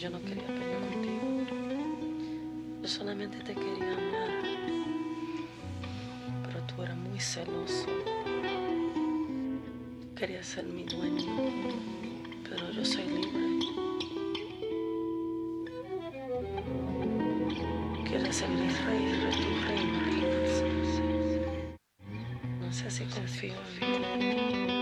Yo no quería pelear contigo. Yo solamente te quería amar. Pero tú eras muy celoso. Querías ser mi dueño. Pero yo soy libre. Quieres ser mi rey, rey, rey, rey. No sé si confío en ti.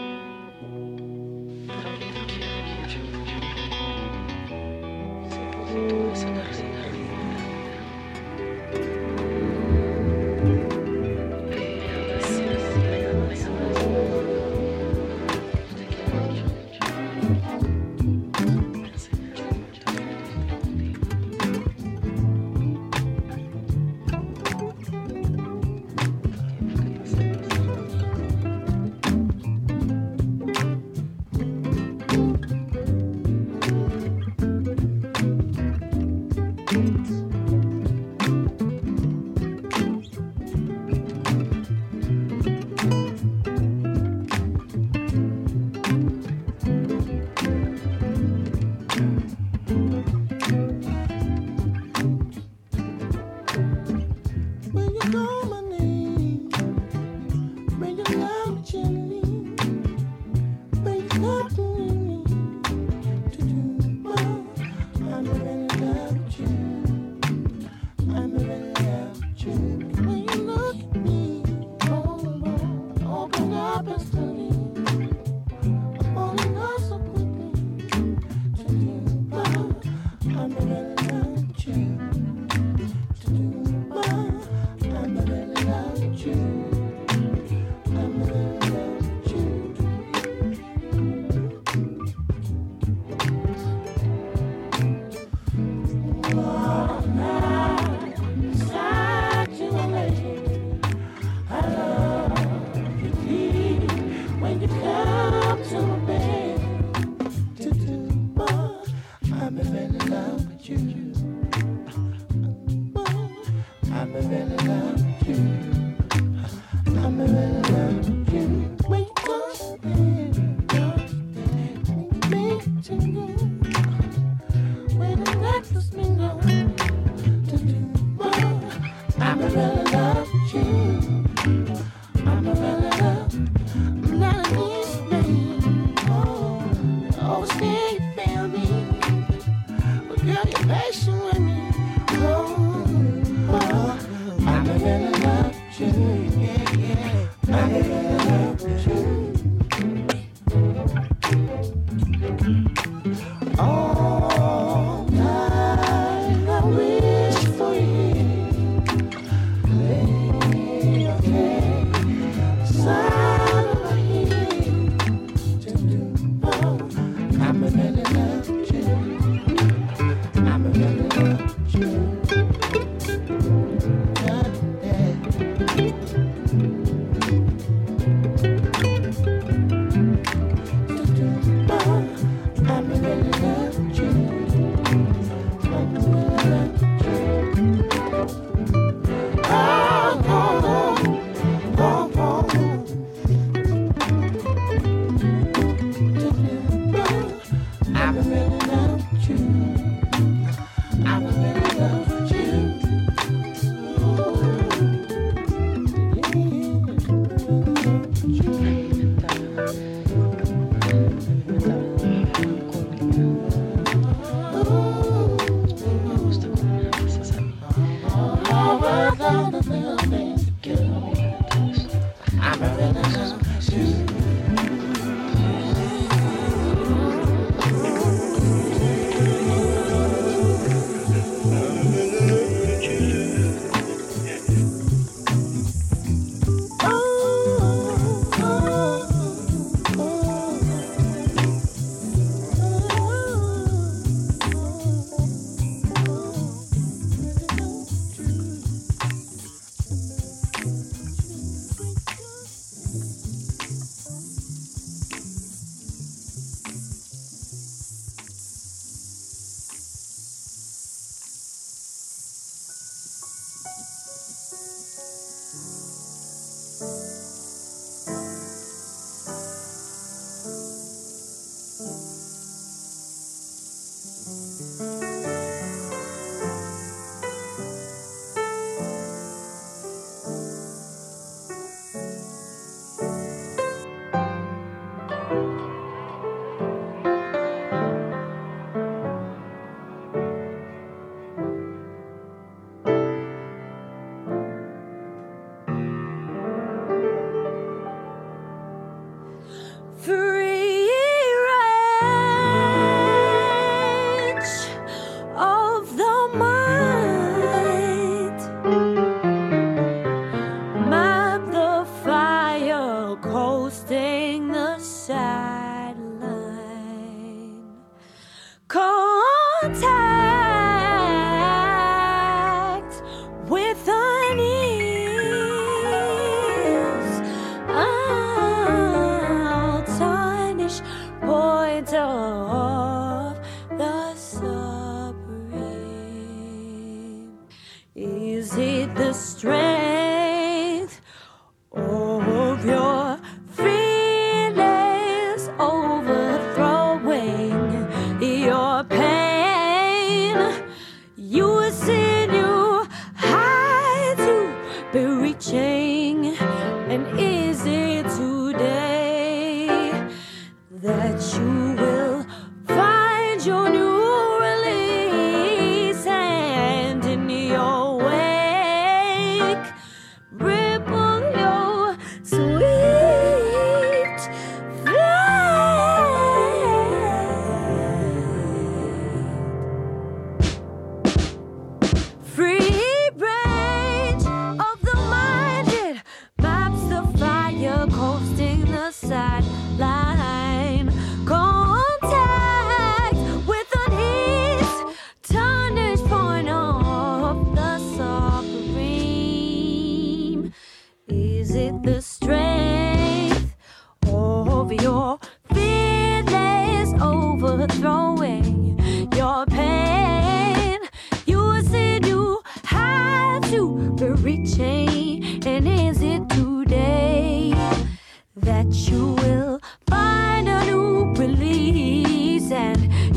happen.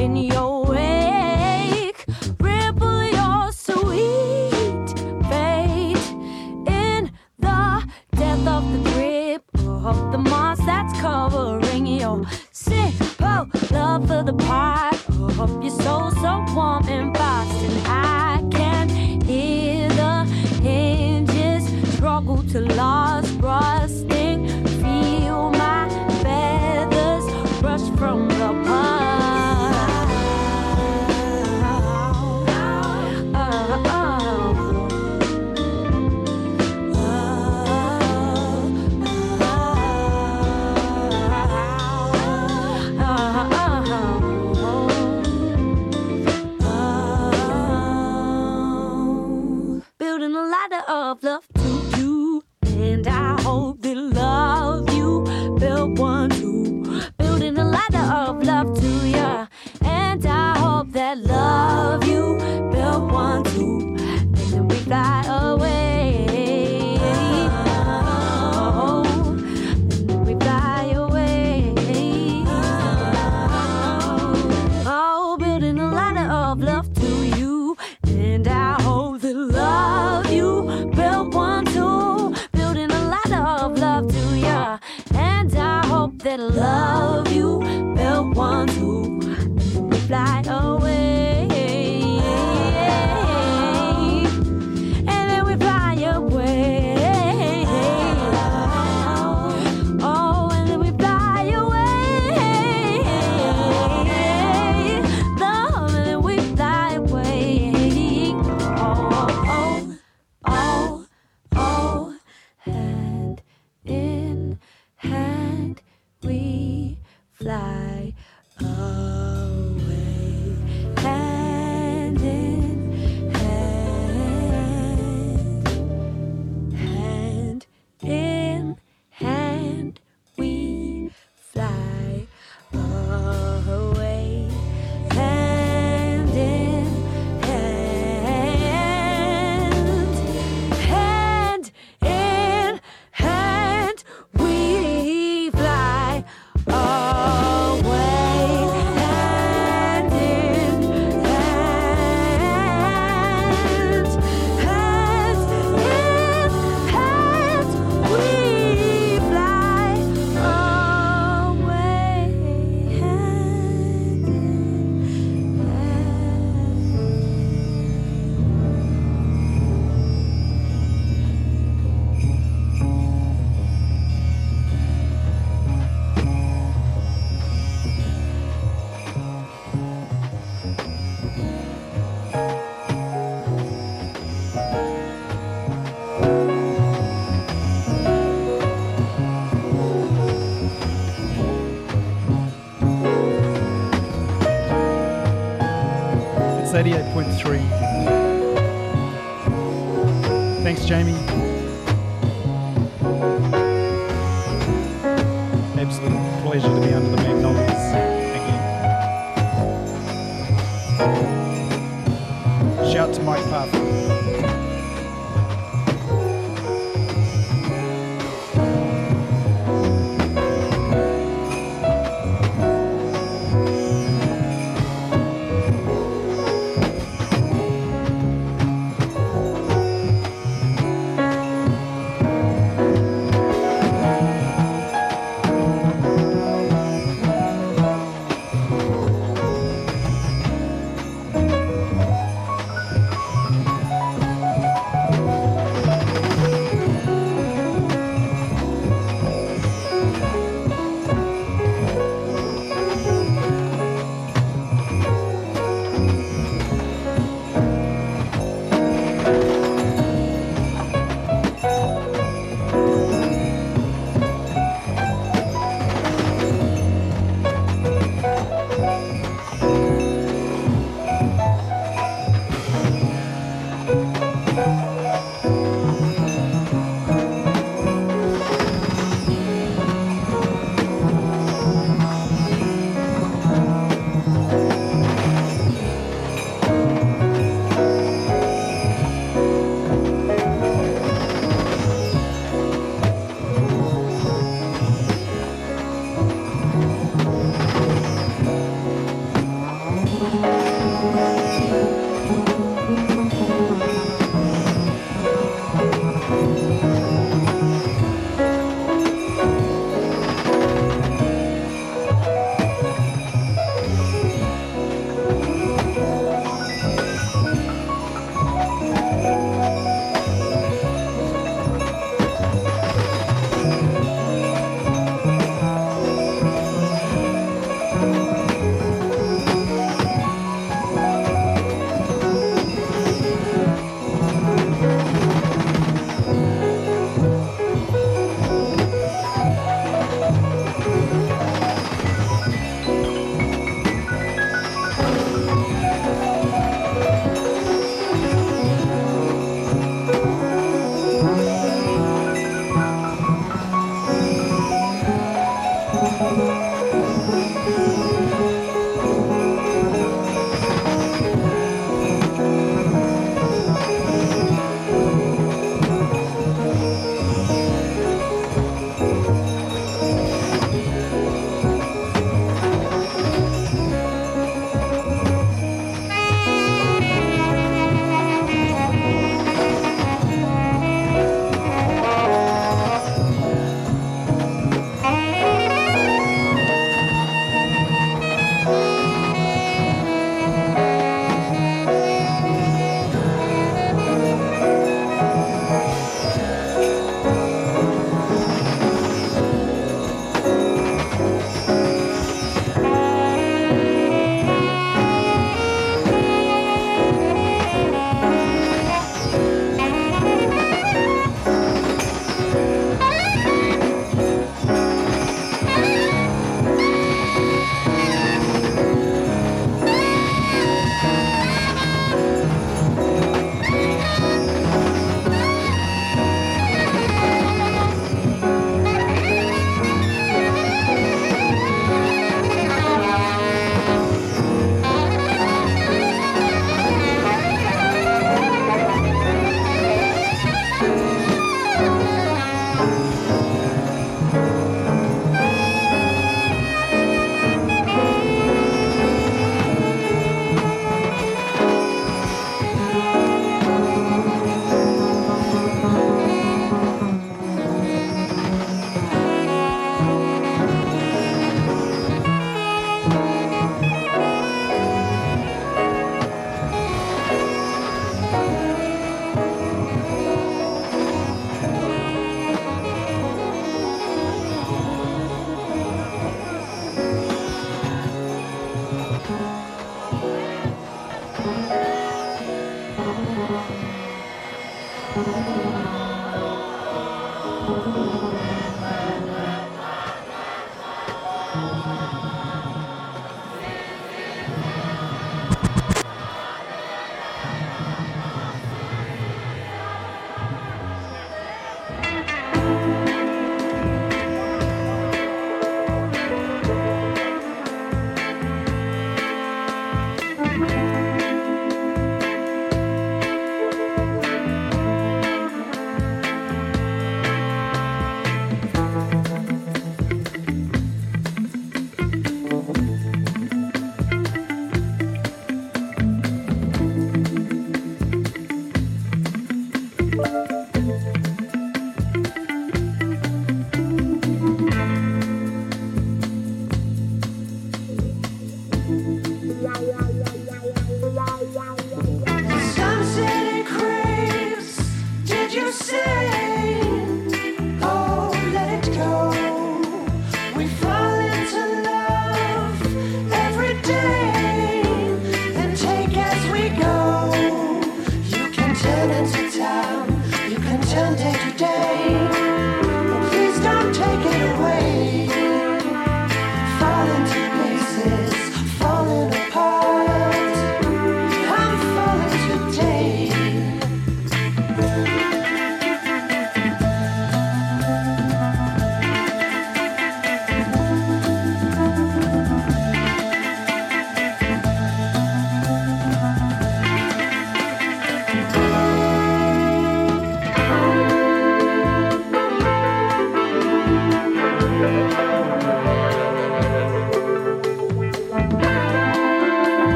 In your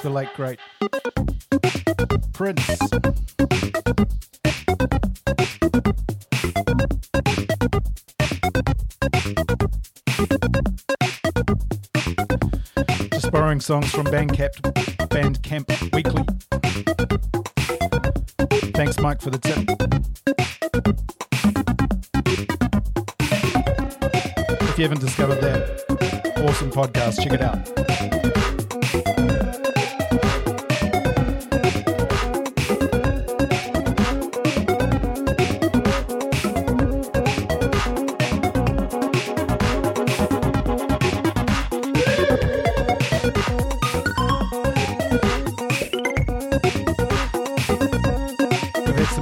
The late great Prince. Just borrowing songs from Bandcamp, Bandcamp Weekly. Thanks, Mike, for the tip. If you haven't discovered that awesome podcast, check it out.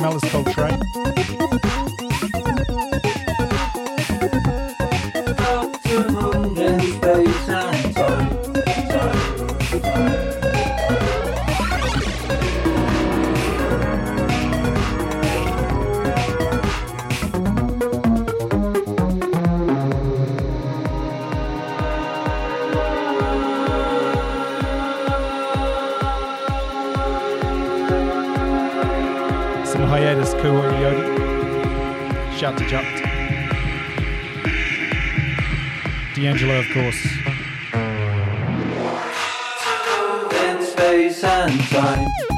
We've had some Of course. Space and time.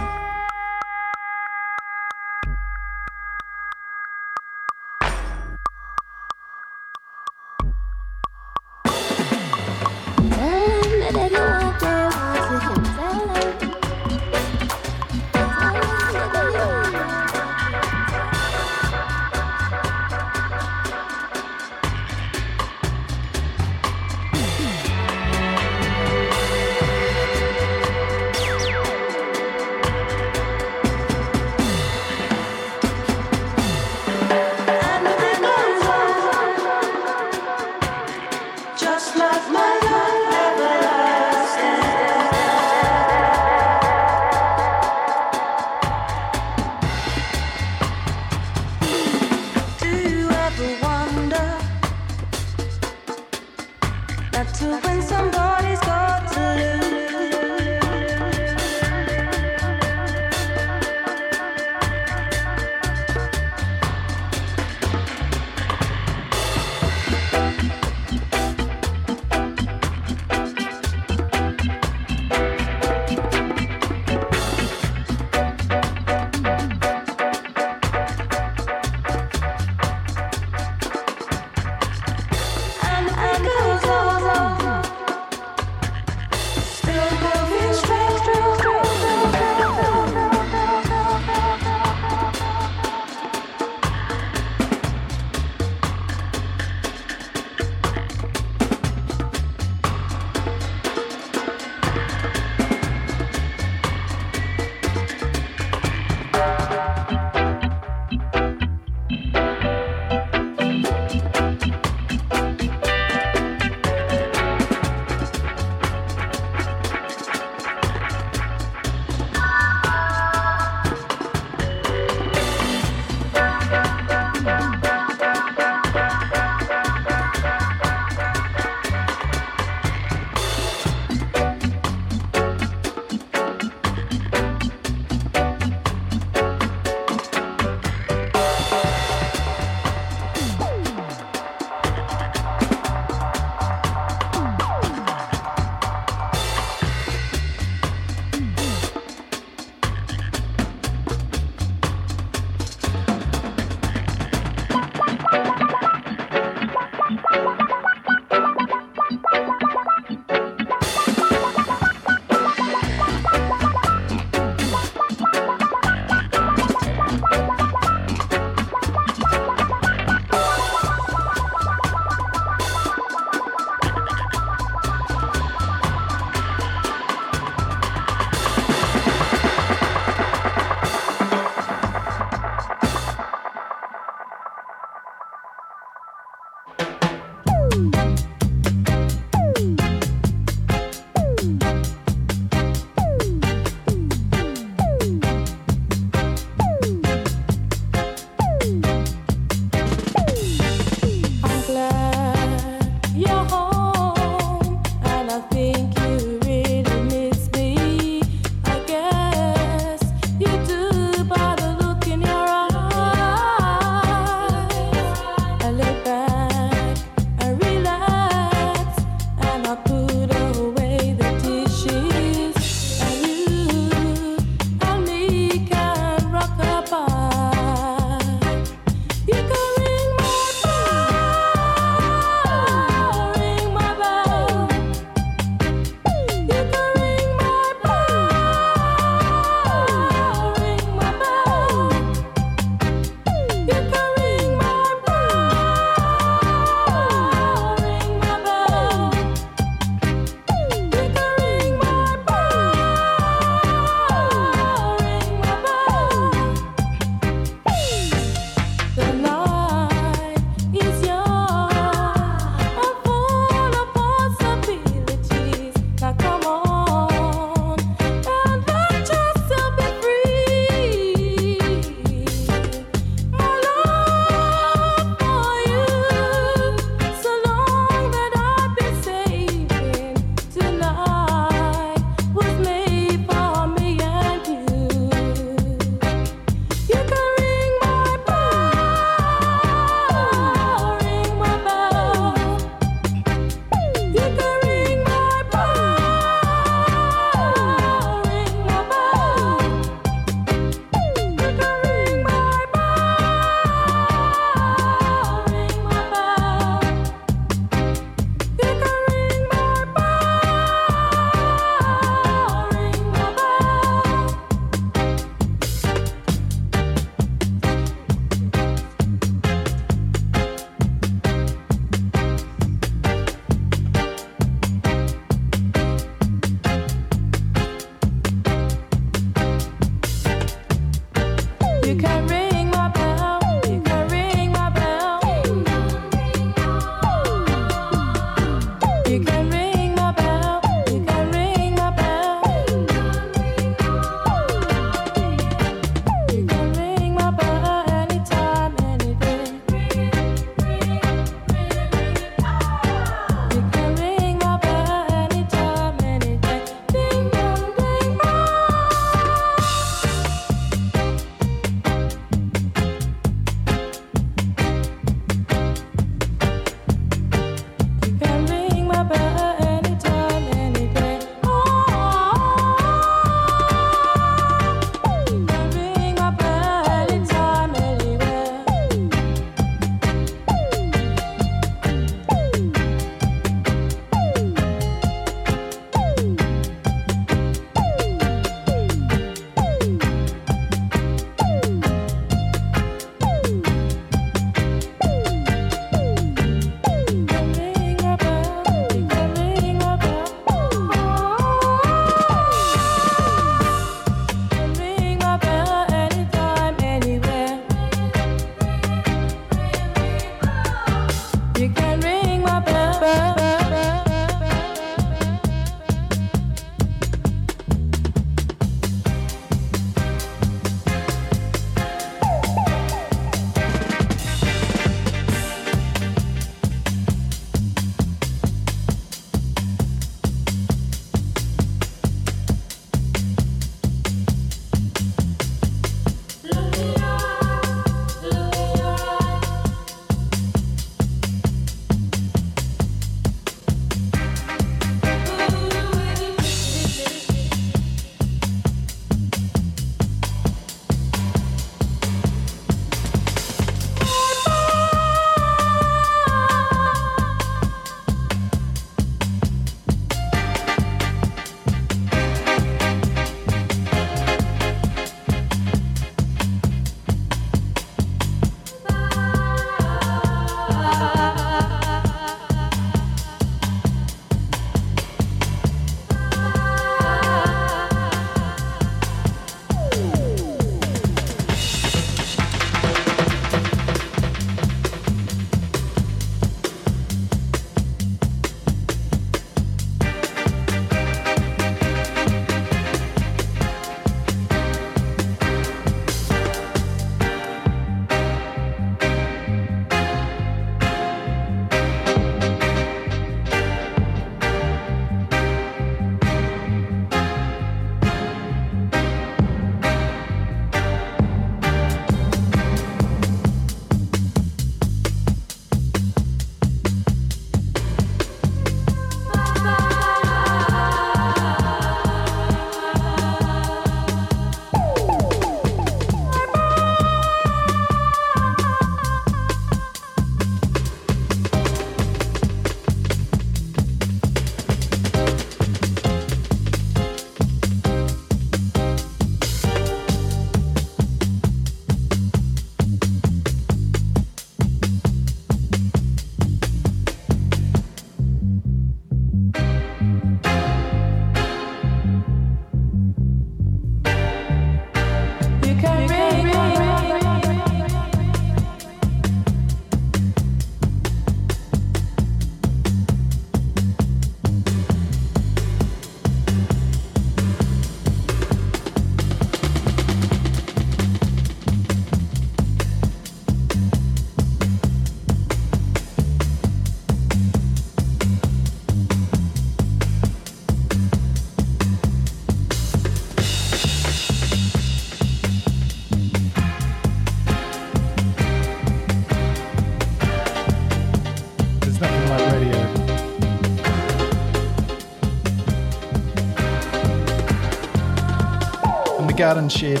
garden shed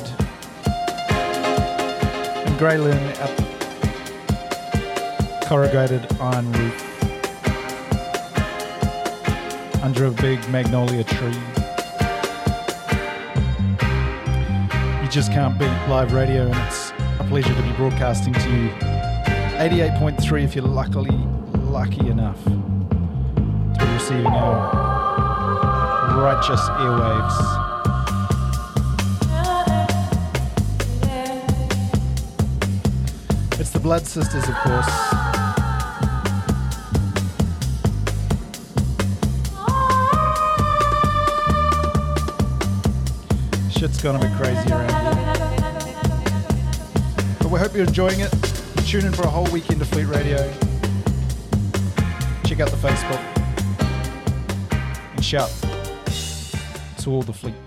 and Greyloon out corrugated iron roof under a big magnolia tree. You just can't beat live radio, and it's a pleasure to be broadcasting to you. 88.3 if you're luckily lucky enough to be receiving our righteous airwaves. Blood Sisters, of course. Shit's gonna be crazy around here. But we hope you're enjoying it. Tune in for a whole weekend of Fleet Radio. Check out the Facebook. And shout to all the Fleet.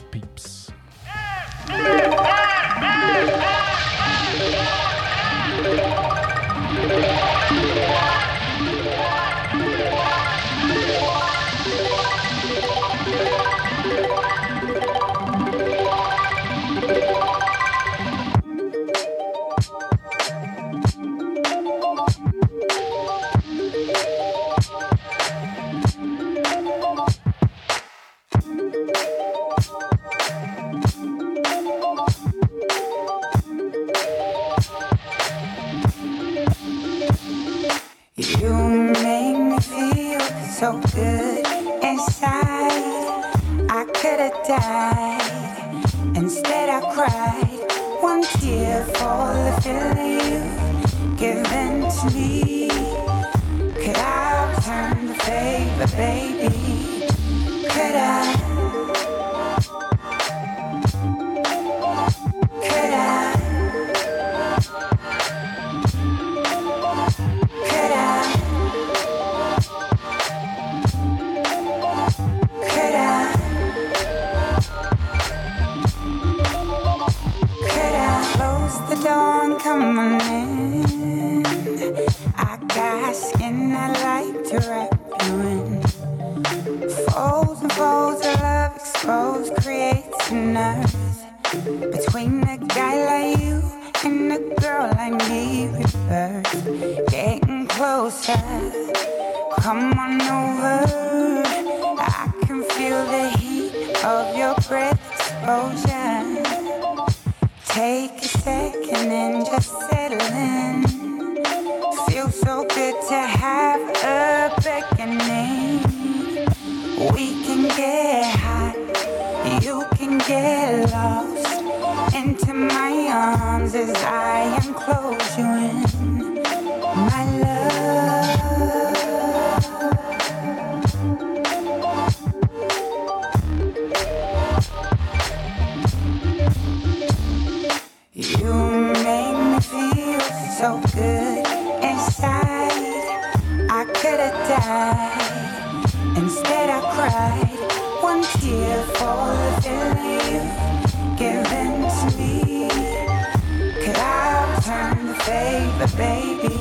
baby, baby.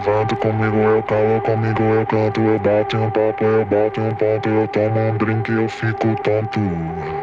levanto, comigo eu calo, comigo eu canto. Eu bato um papo, eu bato um ponto, eu tomo um drink, eu fico tonto.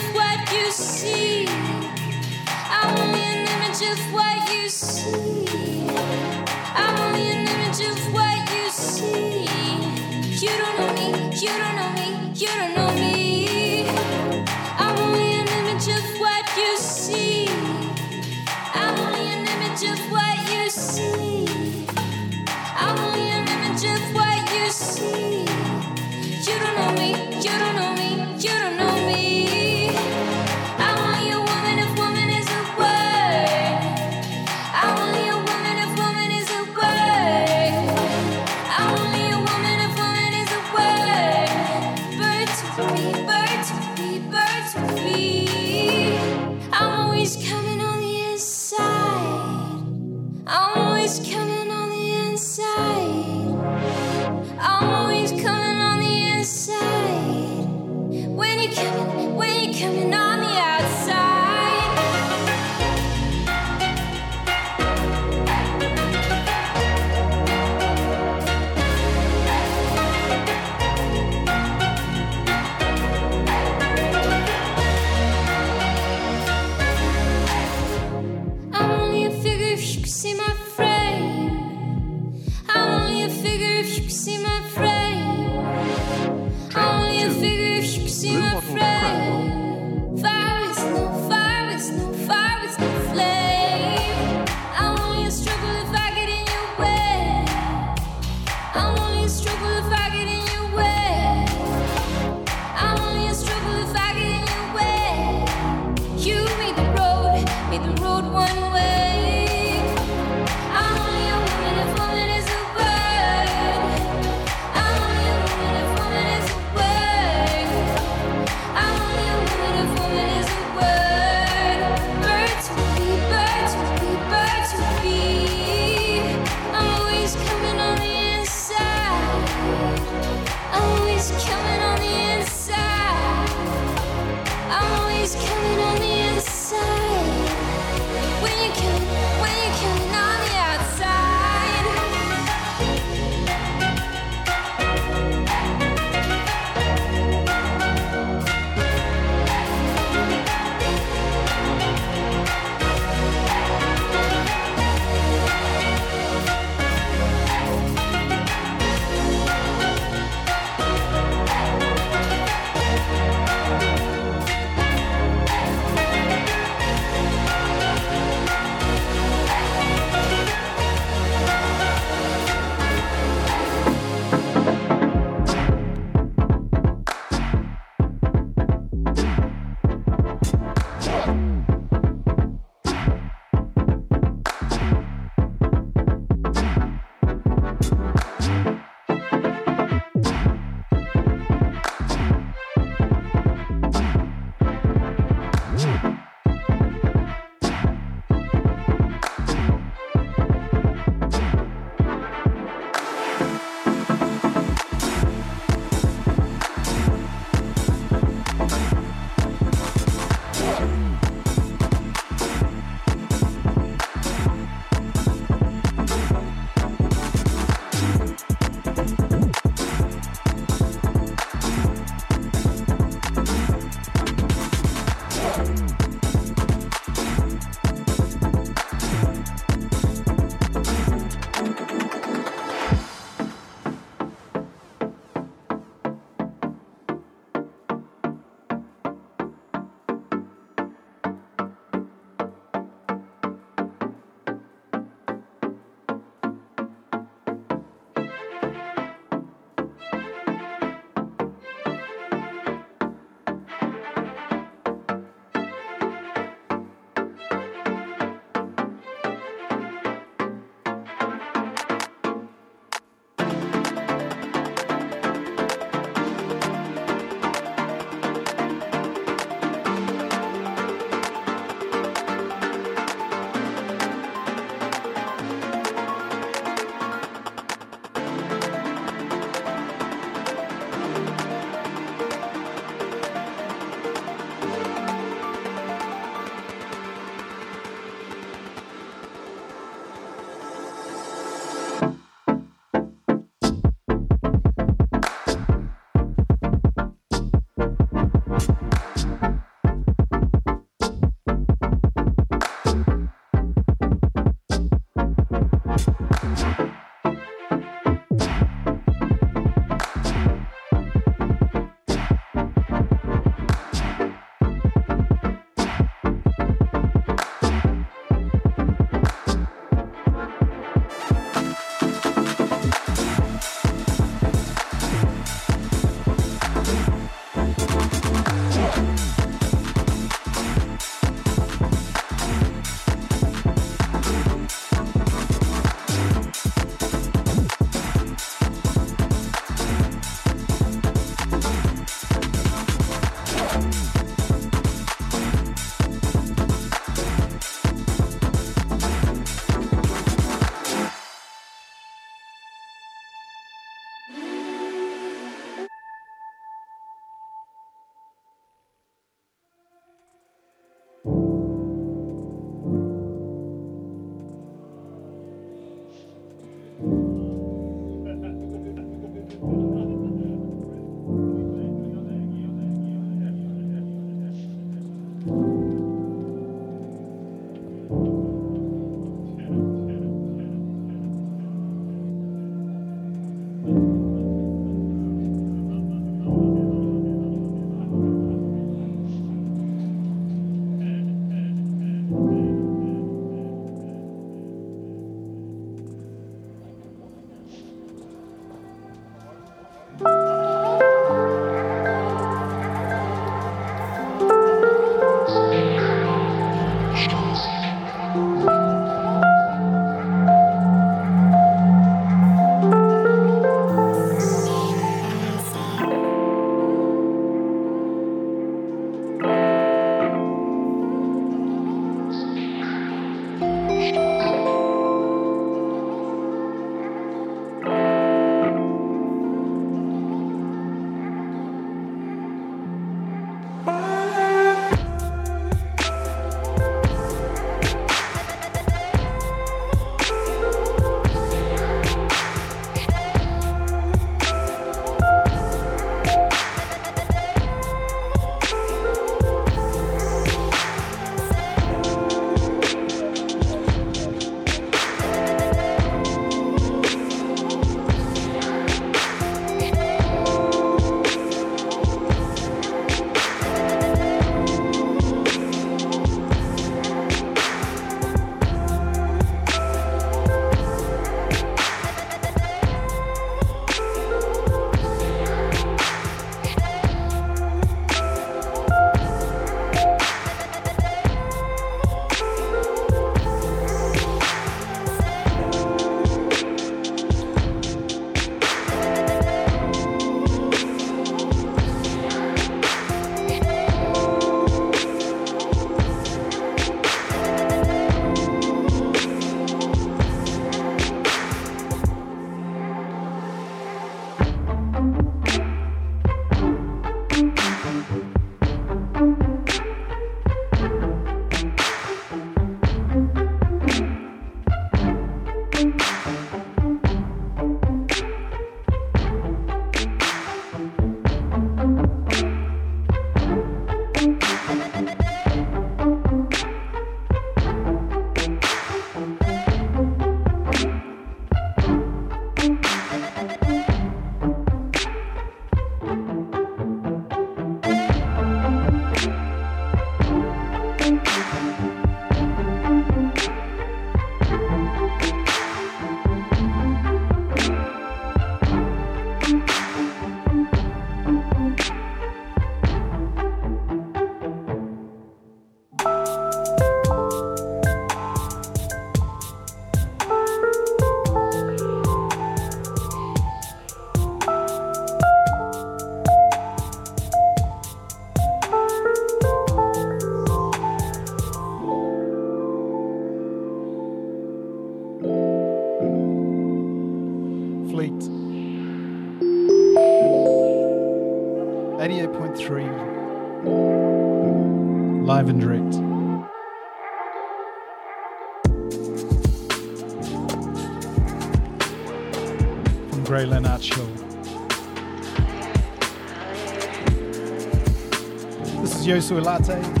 Is Yosui Latte.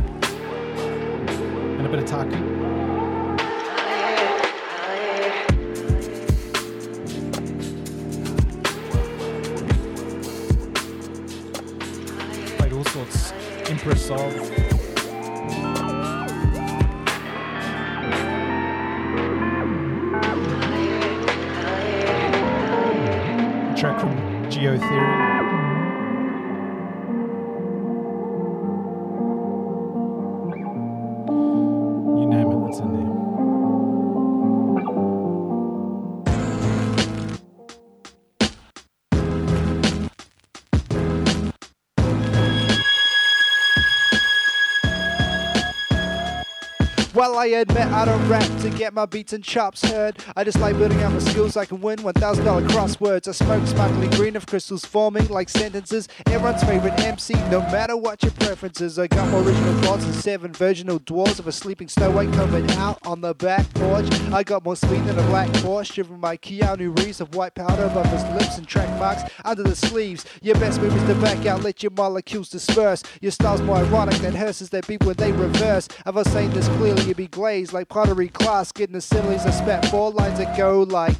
I admit I don't rap to get my beats and chops heard. I just like building out my skills. I can win $1,000 crosswords. I smoke sparkling green of crystals forming like sentences. Everyone's favorite MC, no matter what your preferences. I got more original thoughts than seven virginal dwarves of a sleeping Snow White coming out on the back porch. I got more speed than a black Porsche, driven by Keanu Reeves of white powder above his lips and track marks under the sleeves. Your best move is to back out, let your molecules disperse. Your style's more ironic than hearses that beat when they reverse. If I saying this clearly, you be glazed like pottery class, getting the similes I spat four lines that go like.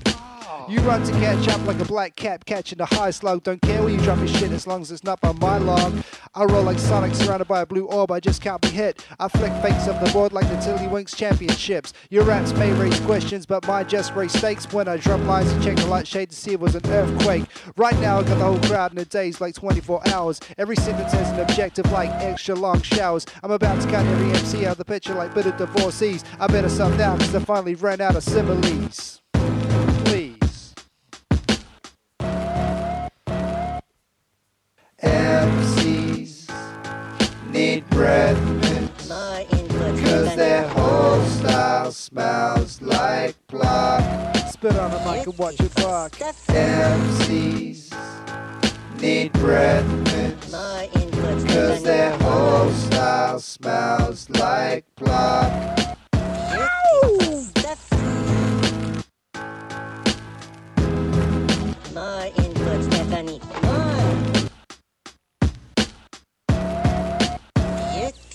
You run to catch up like a black cat catching the high slug. Don't care where you drop your shit as long as it's not by my log. I roll like Sonic surrounded by a blue orb. I just can't be hit. I flick fakes off the board like the Tiddlywinks championships. Your rats may raise questions, but mine just raise stakes when I drop lines and check the light shade to see if it was an earthquake. Right now, I got the whole crowd in a daze like 24 hours. Every sentence has an objective like extra long showers. I'm about to cut every MC out of the picture like bitter divorcees. I better stop now because I finally ran out of similes. Need breath mints Cause their whole style smells like plug Spit on a mic and watch it rock MCs need breath mints Cause their whole style smells like plug My input, Stephanie.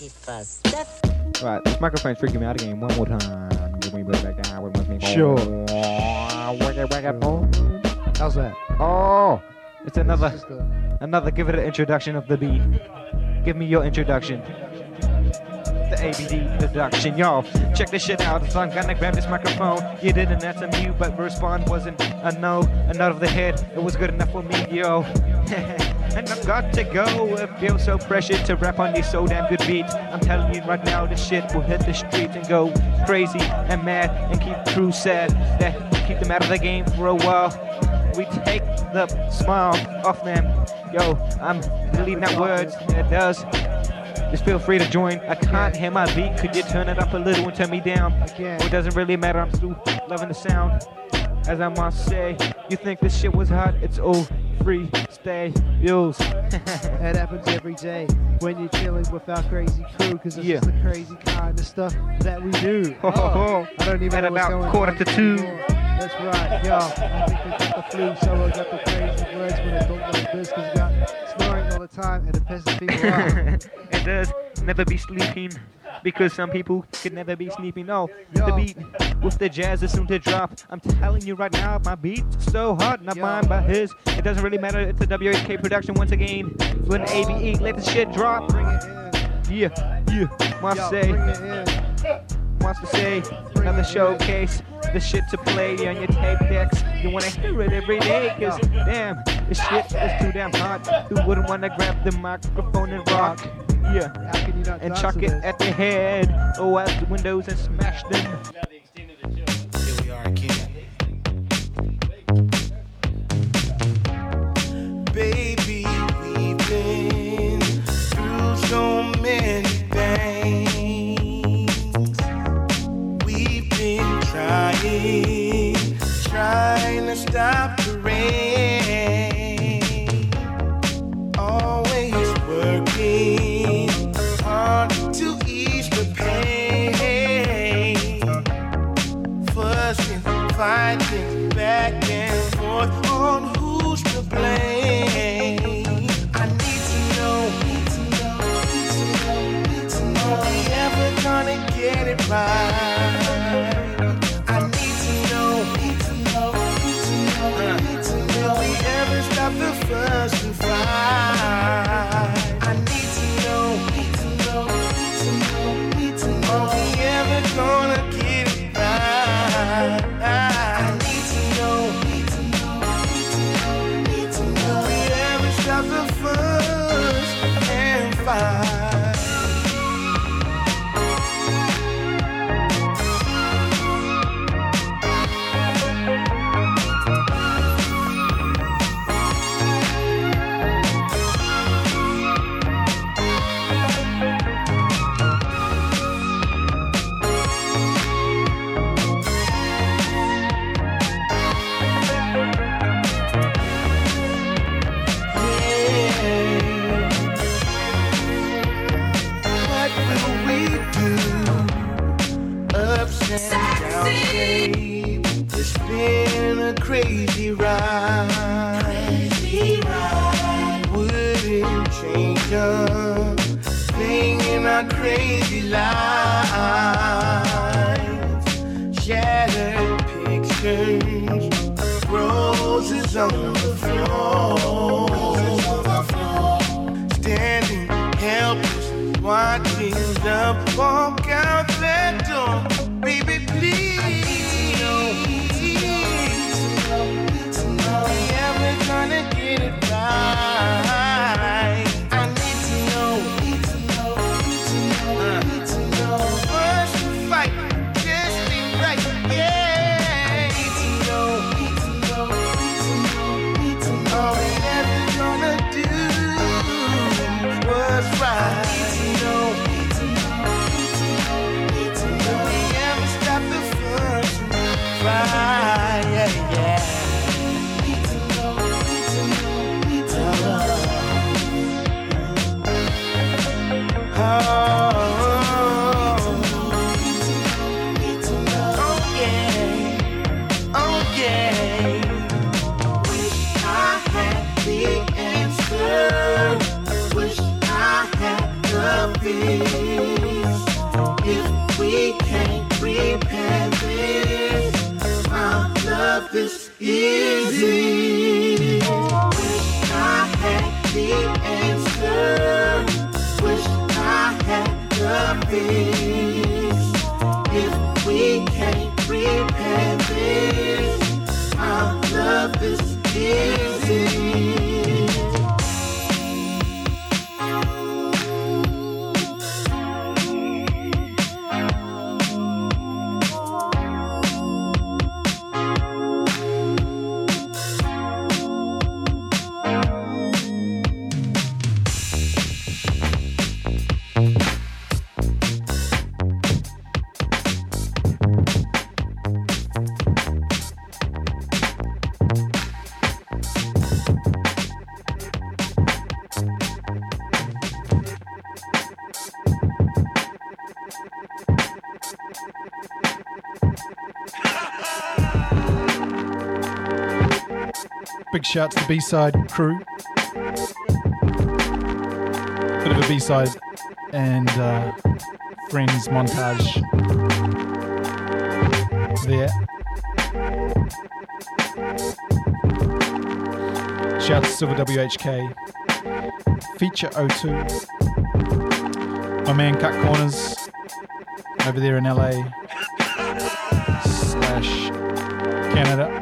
Stuff. Right, this microphone's freaking me out again. One more time. Give me back down. One more. Sure. Whack it, whack it, boom. How's that? Oh, it's another, Just a- another. Give it an introduction of the beat. Give me your introduction. The ABD introduction, y'all. Check this shit out. So I'm gonna grab this microphone. You didn't answer me, but the response wasn't a no, a nod of the head. It was good enough for me, yo. and I've got to go. I feel so pressured to rap on these so damn good beats. I'm telling you right now, this shit will hit the streets and go crazy and mad and keep crew sad. That keep them out of the game for a while. We take the smile off them. Yo, I'm deleting that words. It does. Just feel free to join. I can't hear my beat. Could you turn it up a little and turn me down? Well, it doesn't really matter. I'm still loving the sound. As I must say, you think this shit was hot? It's all free. Stay yours. It happens every day when you're chilling with our crazy crew, because it's Yeah. the crazy kind of stuff that we do. Ho, ho, ho. I don't even At know what's about going quarter on to two. anymore. That's right, yo. I think we got the flu, so I got the crazy words when I talk like this, because time and it pisses people off. it does never be sleeping because some people could never be sleeping. No, the beat with the jazz is soon to drop. I'm telling you right now, my beat's so hot, not mine but his. It doesn't really matter. It's a WHK production once again. When ABE let the shit drop. Yeah, yeah, must Yo, say. Wants to say another showcase, the shit to play on your tape decks. You wanna hear it every day, cause damn, this shit is too damn hot. Who wouldn't wanna grab the microphone and rock? Yeah, and chuck it at the head, or out the windows and smash them. Baby, we've been through so many trying to stop the rain. Always working hard to ease the pain. Fussing, fighting, back and forth on who's to blame. I need to know, need to know, need to know, need to know. Are we ever gonna get it right? have the first and fly. crazy ride. Crazy ride. Wouldn't change a thing in our crazy lives. Shattered pictures. Roses on the floor. Standing helpless, watching the walk out. out to the B side crew. Bit of a B side and uh, friends montage there. Shout to Silver WHK, Feature 02, my man Cut Corners over there in LA slash Canada.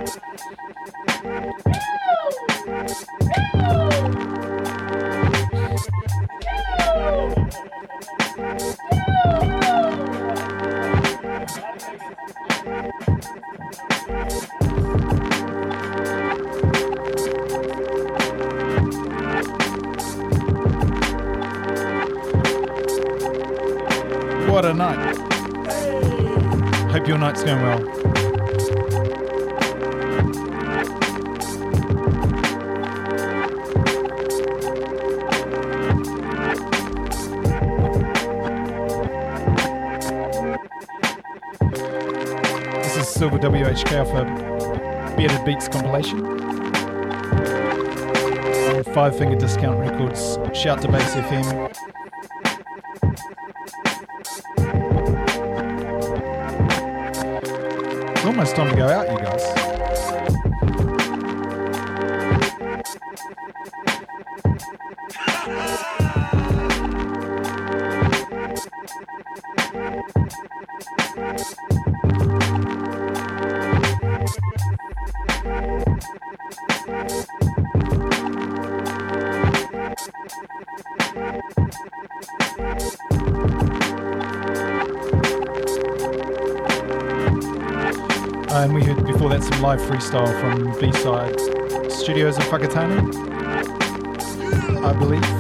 Finger Discount Records. Shout to Bass FM. It's almost time to go out, you guys. Freestyle from B Side Studios in Whakatane, I believe.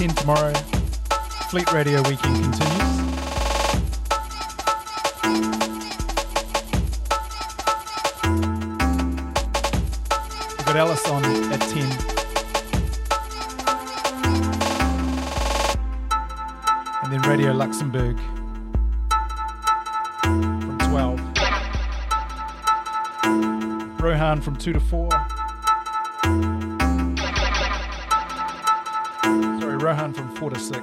10 tomorrow. Fleet Radio Weekend continues. We've got Alice on at 10. And then Radio Luxembourg from 12. Rohan from 2 to 4. Rohan from 4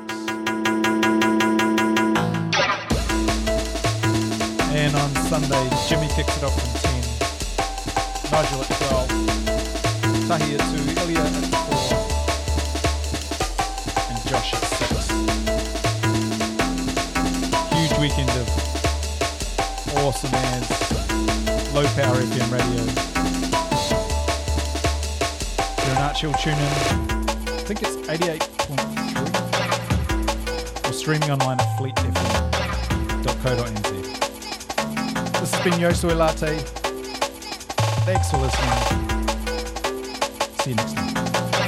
Been Yosoi Latte. Thanks for listening. See you next time.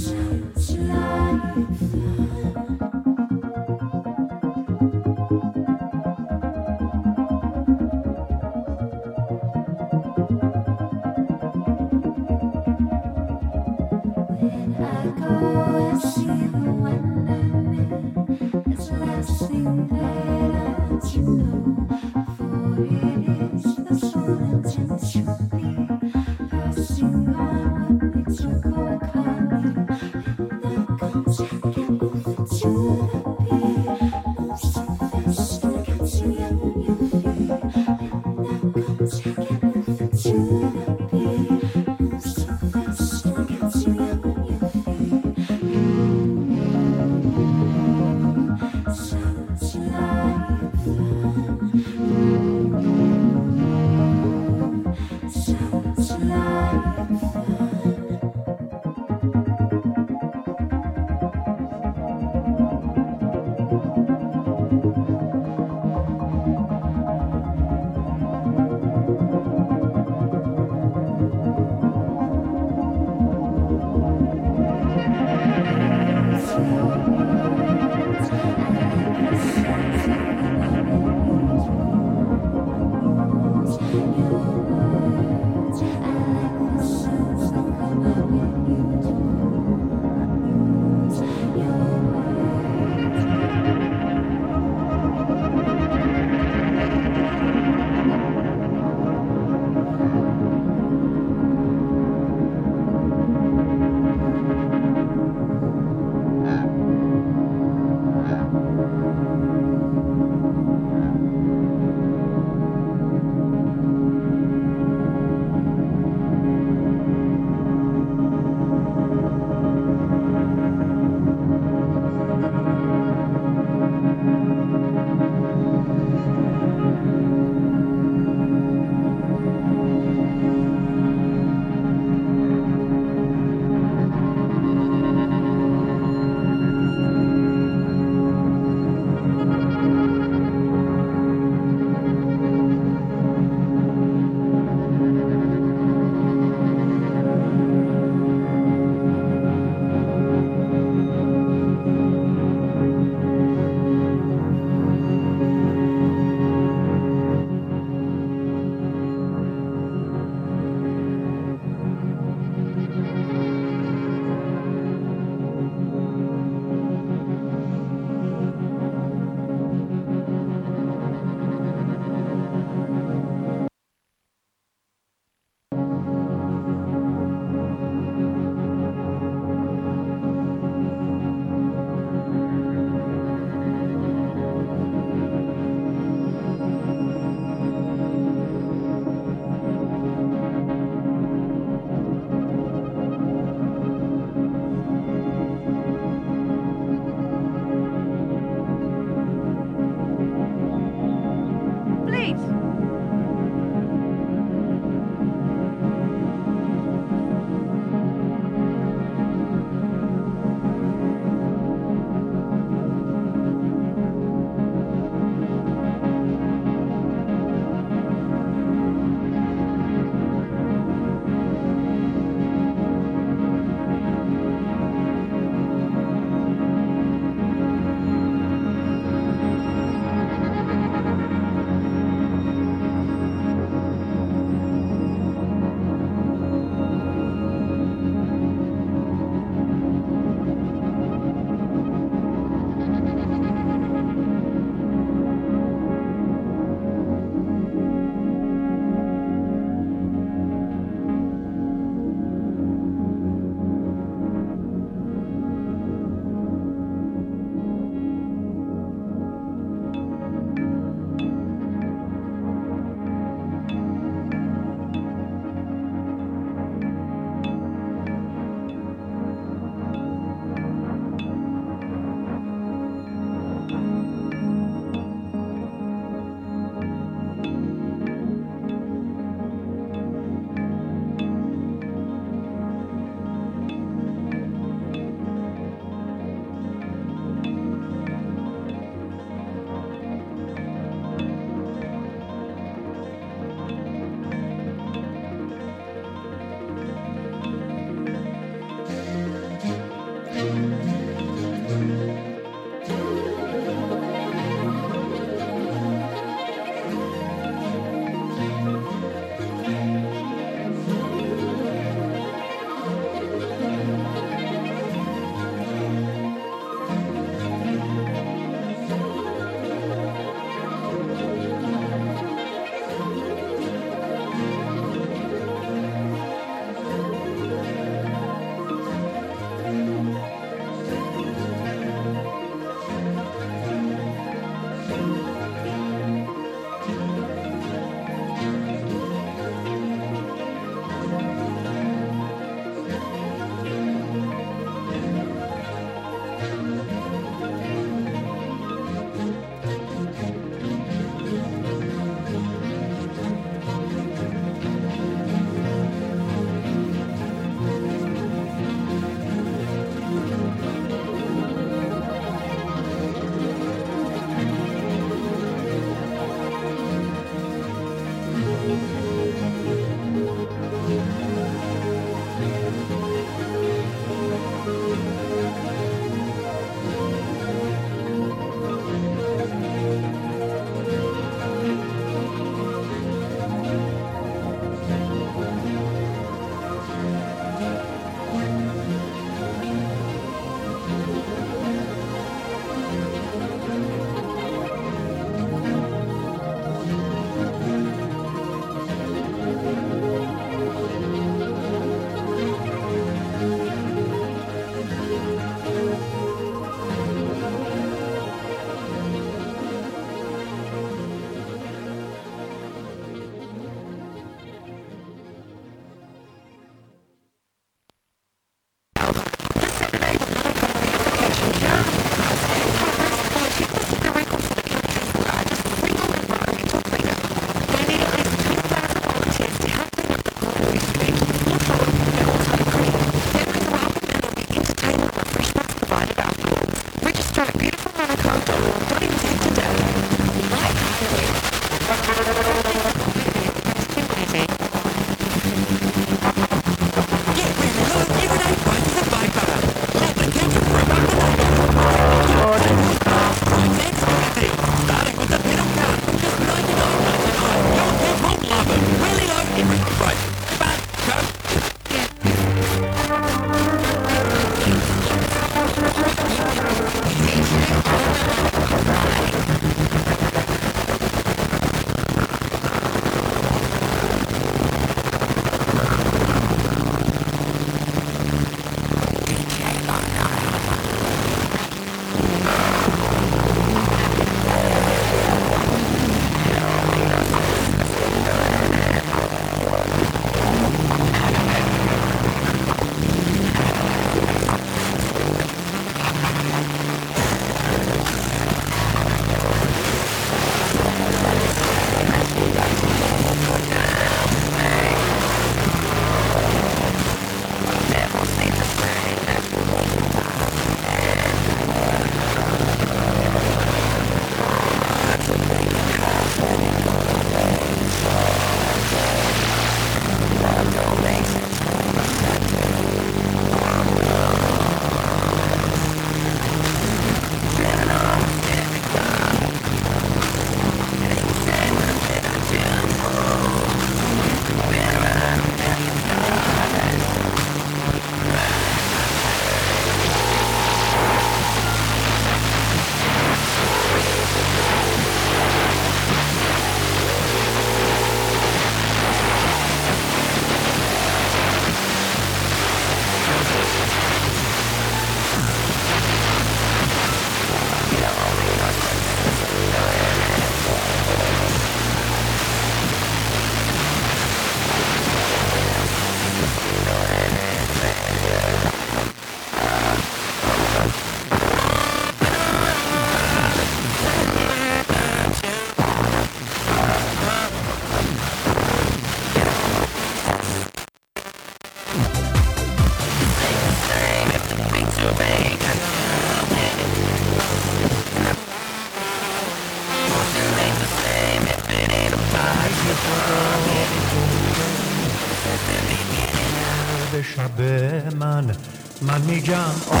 On me John.